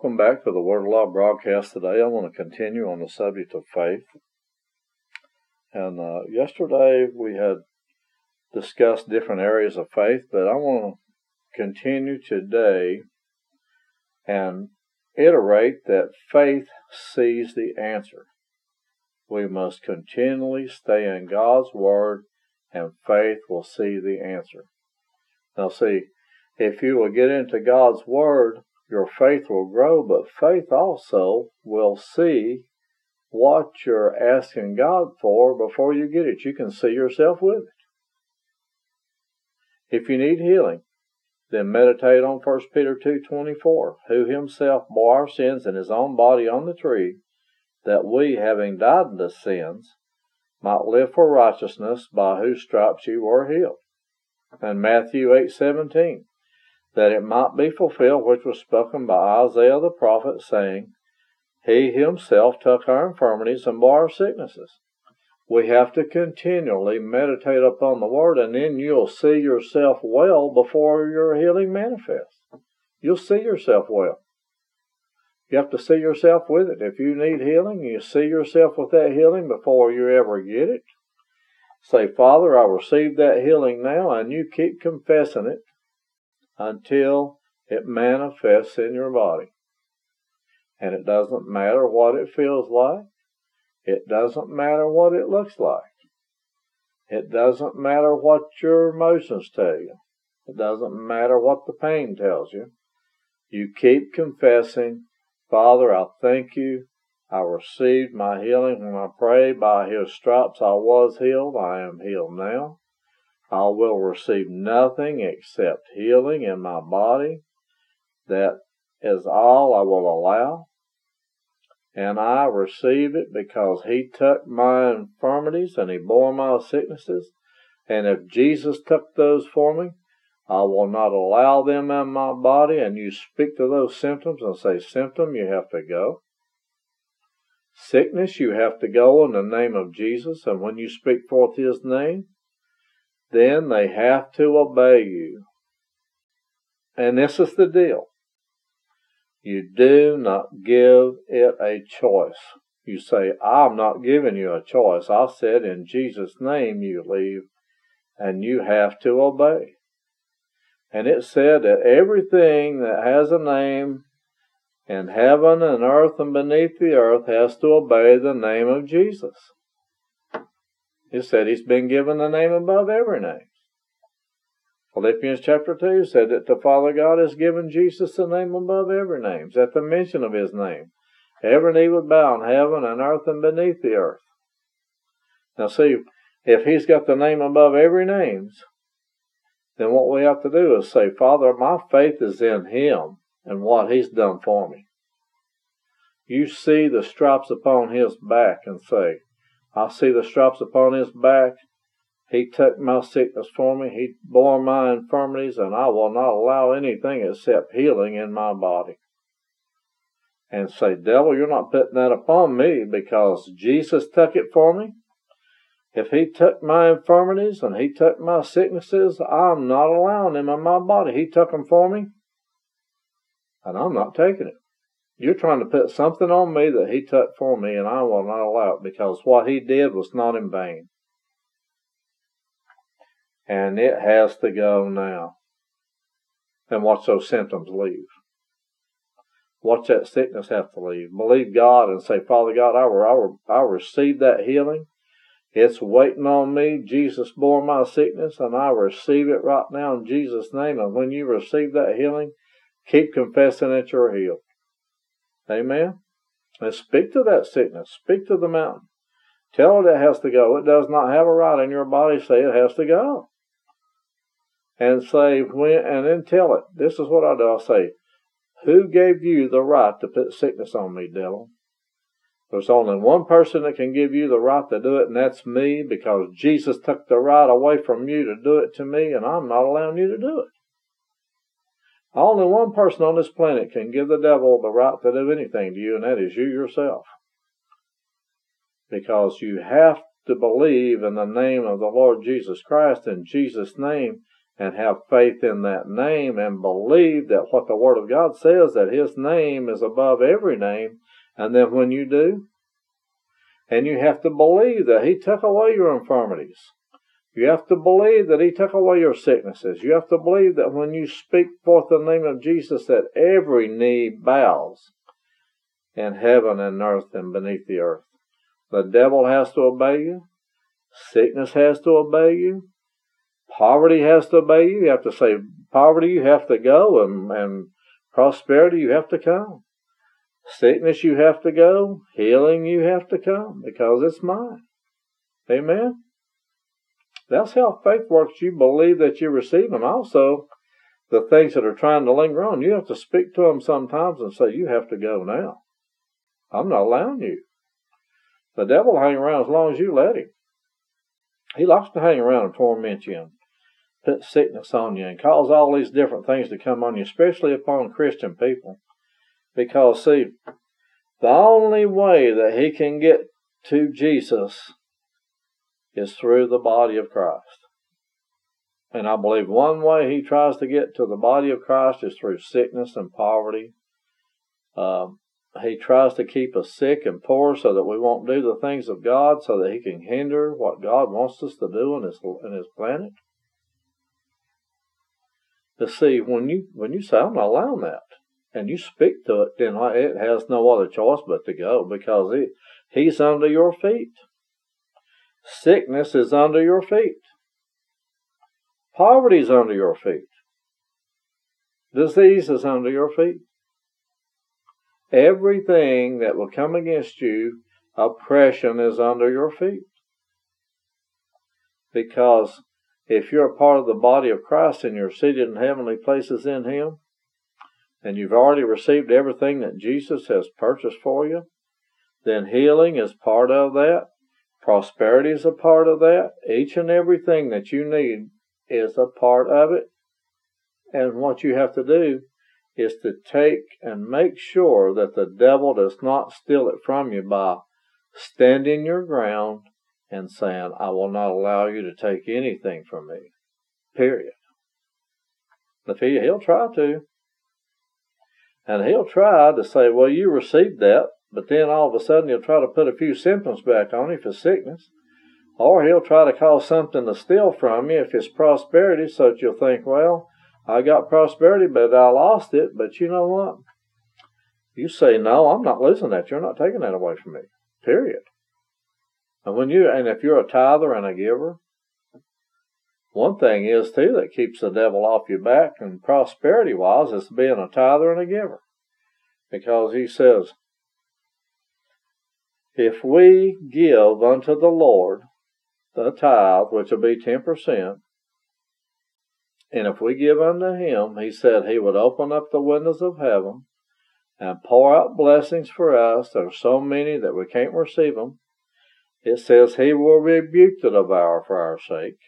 Welcome back to the Word Alive broadcast today. I want to continue on the subject of faith. And uh, yesterday we had discussed different areas of faith, but I want to continue today and iterate that faith sees the answer. We must continually stay in God's Word, and faith will see the answer. Now, see, if you will get into God's Word, your faith will grow, but faith also will see what you're asking God for before you get it. You can see yourself with it. If you need healing, then meditate on 1 Peter 2:24, who himself bore our sins in his own body on the tree, that we, having died unto sins, might live for righteousness, by whose stripes you were healed. And Matthew 8:17, that it might be fulfilled which was spoken by Isaiah the prophet, saying, He himself took our infirmities and bore our sicknesses. We have to continually meditate upon the Word, and then you'll see yourself well before your healing manifests. You'll see yourself well. You have to see yourself with it. If you need healing, you see yourself with that healing before you ever get it. Say, Father, I receive that healing now, and you keep confessing it until it manifests in your body. And it doesn't matter what it feels like. It doesn't matter what it looks like. It doesn't matter what your emotions tell you. It doesn't matter what the pain tells you. You keep confessing, Father, I thank you. I received my healing when I prayed. By his stripes I was healed. I am healed now. I will receive nothing except healing in my body. That is all I will allow. And I receive it because He took my infirmities and He bore my sicknesses. And if Jesus took those for me, I will not allow them in my body. And you speak to those symptoms and say, Symptom, you have to go. Sickness, you have to go in the name of Jesus. And when you speak forth His name, then they have to obey you. And this is the deal. You do not give it a choice. You say, I'm not giving you a choice. I said, in Jesus' name you leave, and you have to obey. And it said that everything that has a name in heaven and earth and beneath the earth has to obey the name of Jesus. It said he's been given the name above every name. Philippians chapter 2 said that the Father God has given Jesus the name above every name. At the mention of his name, every knee would bow in heaven and earth and beneath the earth. Now see, if he's got the name above every name, then what we have to do is say, Father, my faith is in him and what he's done for me. You see the stripes upon his back and say, I see the stripes upon his back. He took my sickness for me. He bore my infirmities, and I will not allow anything except healing in my body. And say, devil, you're not putting that upon me because Jesus took it for me. If he took my infirmities and he took my sicknesses, I'm not allowing them in my body. He took them for me, and I'm not taking it. You're trying to put something on me that he took for me, and I will not allow it because what he did was not in vain. And it has to go now. And watch those symptoms leave. Watch that sickness have to leave. Believe God and say, Father God, I, I, I receive that healing. It's waiting on me. Jesus bore my sickness, and I receive it right now in Jesus' name. And when you receive that healing, keep confessing that you're healed. Amen. And speak to that sickness. Speak to the mountain. Tell it it has to go. It does not have a right in your body. Say it has to go. And say when, and then tell it. This is what I do. I say, Who gave you the right to put sickness on me, devil? There's only one person that can give you the right to do it, and that's me, because Jesus took the right away from you to do it to me, and I'm not allowing you to do it. Only one person on this planet can give the devil the right to do anything to you, and that is you yourself. Because you have to believe in the name of the Lord Jesus Christ in Jesus' name and have faith in that name and believe that what the Word of God says, that His name is above every name. And then when you do, and you have to believe that He took away your infirmities. You have to believe that He took away your sicknesses. You have to believe that when you speak forth the name of Jesus, that every knee bows in heaven and earth and beneath the earth. The devil has to obey you. Sickness has to obey you. Poverty has to obey you. You have to say, poverty, you have to go, and, and prosperity, you have to come. Sickness, you have to go. Healing, you have to come because it's mine. Amen? That's how faith works. You believe that you receive them. Also, the things that are trying to linger on, you have to speak to them sometimes and say, You have to go now. I'm not allowing you. The devil will hang around as long as you let him. He likes to hang around and torment you and put sickness on you and cause all these different things to come on you, especially upon Christian people. Because, see, the only way that he can get to Jesus is through the body of Christ. And I believe one way he tries to get to the body of Christ is through sickness and poverty. Um, he tries to keep us sick and poor so that we won't do the things of God, so that he can hinder what God wants us to do in his in his planet. To see when you when you say I'm not allowing that, and you speak to it, then it has no other choice but to go because it, he's under your feet. Sickness is under your feet. Poverty is under your feet. Disease is under your feet. Everything that will come against you, oppression is under your feet. Because if you're a part of the body of Christ and you're seated in heavenly places in Him, and you've already received everything that Jesus has purchased for you, then healing is part of that. Prosperity is a part of that. Each and everything that you need is a part of it. And what you have to do is to take and make sure that the devil does not steal it from you by standing your ground and saying, I will not allow you to take anything from me. Period. If he, he'll try to. And he'll try to say, well, you received that, but then all of a sudden he'll try to put a few symptoms back on you for sickness. Or he'll try to cause something to steal from you if it's prosperity so that you'll think, well, I got prosperity, but I lost it. But you know what? You say, no, I'm not losing that. You're not taking that away from me. Period. And when you, and if you're a tither and a giver, one thing is too that keeps the devil off your back and prosperity wise is being a tither and a giver. Because he says, if we give unto the Lord the tithe, which will be 10%, and if we give unto him, he said he would open up the windows of heaven and pour out blessings for us. There are so many that we can't receive them. It says he will rebuke the devourer for our sake.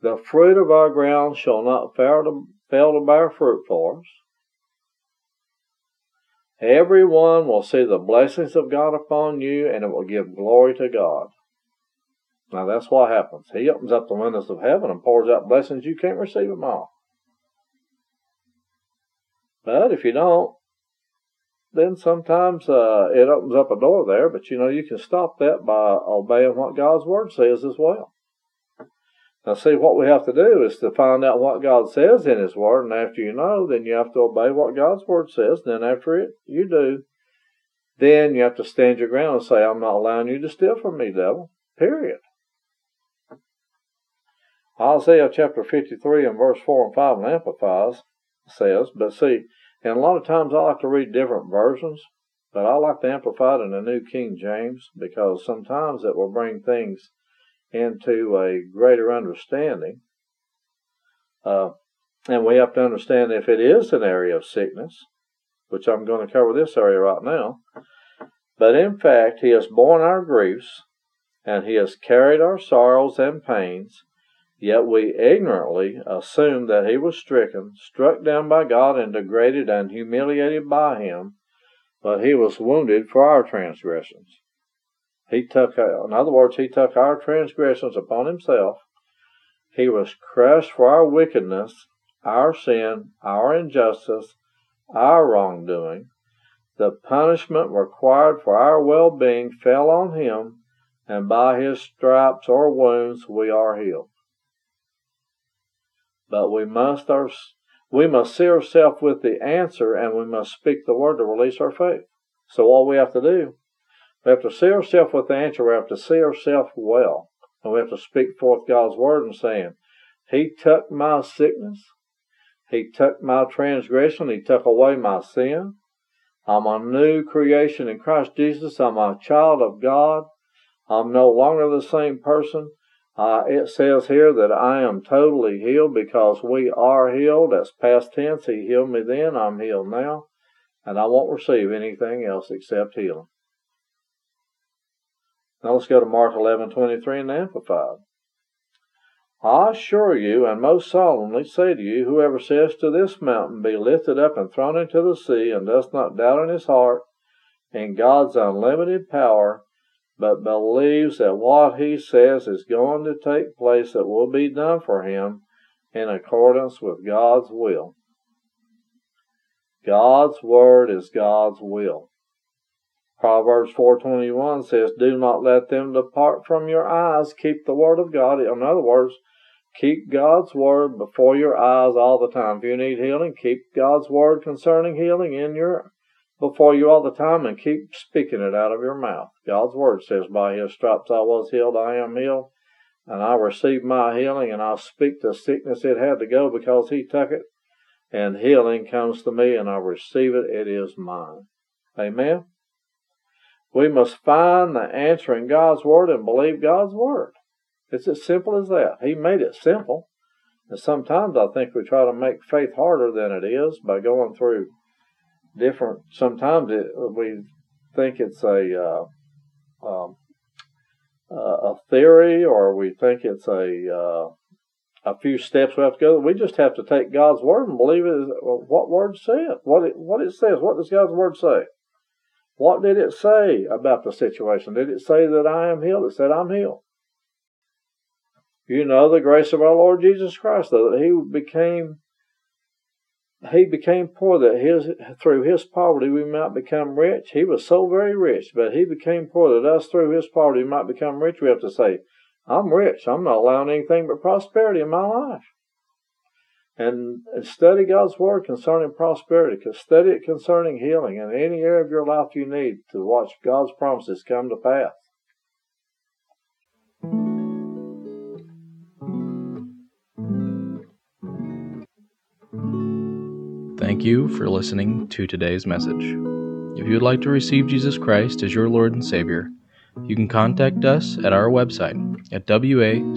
The fruit of our ground shall not fail to, fail to bear fruit for us. Everyone will see the blessings of God upon you, and it will give glory to God. Now that's what happens. He opens up the windows of heaven and pours out blessings you can't receive them all. But if you don't, then sometimes uh, it opens up a door there, but you know, you can stop that by obeying what God's Word says as well. Now, see, what we have to do is to find out what God says in His Word, and after you know, then you have to obey what God's Word says. Then, after it, you do, then you have to stand your ground and say, I'm not allowing you to steal from me, devil. Period. Isaiah chapter 53 and verse 4 and 5 and Amplifies says, but see, and a lot of times I like to read different versions, but I like to amplify it in the New King James because sometimes it will bring things into a greater understanding. Uh, and we have to understand if it is an area of sickness, which I'm going to cover this area right now, but in fact, he has borne our griefs, and he has carried our sorrows and pains, yet we ignorantly assume that he was stricken, struck down by God, and degraded and humiliated by him, but he was wounded for our transgressions. He took, in other words, he took our transgressions upon himself. He was crushed for our wickedness, our sin, our injustice, our wrongdoing. The punishment required for our well being fell on him, and by his stripes or wounds we are healed. But we must our, we must see ourselves with the answer and we must speak the word to release our faith. So all we have to do, we have to see ourselves with the answer, we have to see ourselves well. And we have to speak forth God's word and saying, He took my sickness, He took my transgression, He took away my sin. I'm a new creation in Christ Jesus. I'm a child of God. I'm no longer the same person. Uh, it says here that I am totally healed because we are healed. That's past tense. He healed me then. I'm healed now. And I won't receive anything else except healing. Now let's go to Mark 11:23 in the Amplified. I assure you, and most solemnly say to you, whoever says to this mountain, Be lifted up and thrown into the sea, and does not doubt in his heart in God's unlimited power, but believes that what he says is going to take place that will be done for him in accordance with God's will. God's word is God's will. Proverbs 4:21 says, "Do not let them depart from your eyes. Keep the word of God." In other words, keep God's word before your eyes all the time. If you need healing, keep God's word concerning healing in your before you all the time and keep speaking it out of your mouth. God's word says, By his stripes I was healed, I am healed, and I received my healing, and I speak the sickness it had to go because he took it, and healing comes to me, and I receive it, it is mine. Amen. We must find the answer in God's word and believe God's word. It's as simple as that. He made it simple. And sometimes I think we try to make faith harder than it is by going through different. Sometimes it, we think it's a uh, um, a theory, or we think it's a uh, a few steps we have to go. We just have to take God's word and believe it. What word said? What it what it says? What does God's word say? What did it say about the situation? Did it say that I am healed? It said I'm healed. You know the grace of our Lord Jesus Christ, that He became he became poor that his through his poverty we might become rich. He was so very rich, but he became poor that us through his poverty might become rich. We have to say, I'm rich. I'm not allowing anything but prosperity in my life. And study God's word concerning prosperity. Study it concerning healing and any area of your life you need to watch God's promises come to pass. Thank you for listening to today's message. If you would like to receive Jesus Christ as your Lord and Savior, you can contact us at our website at wacba.org.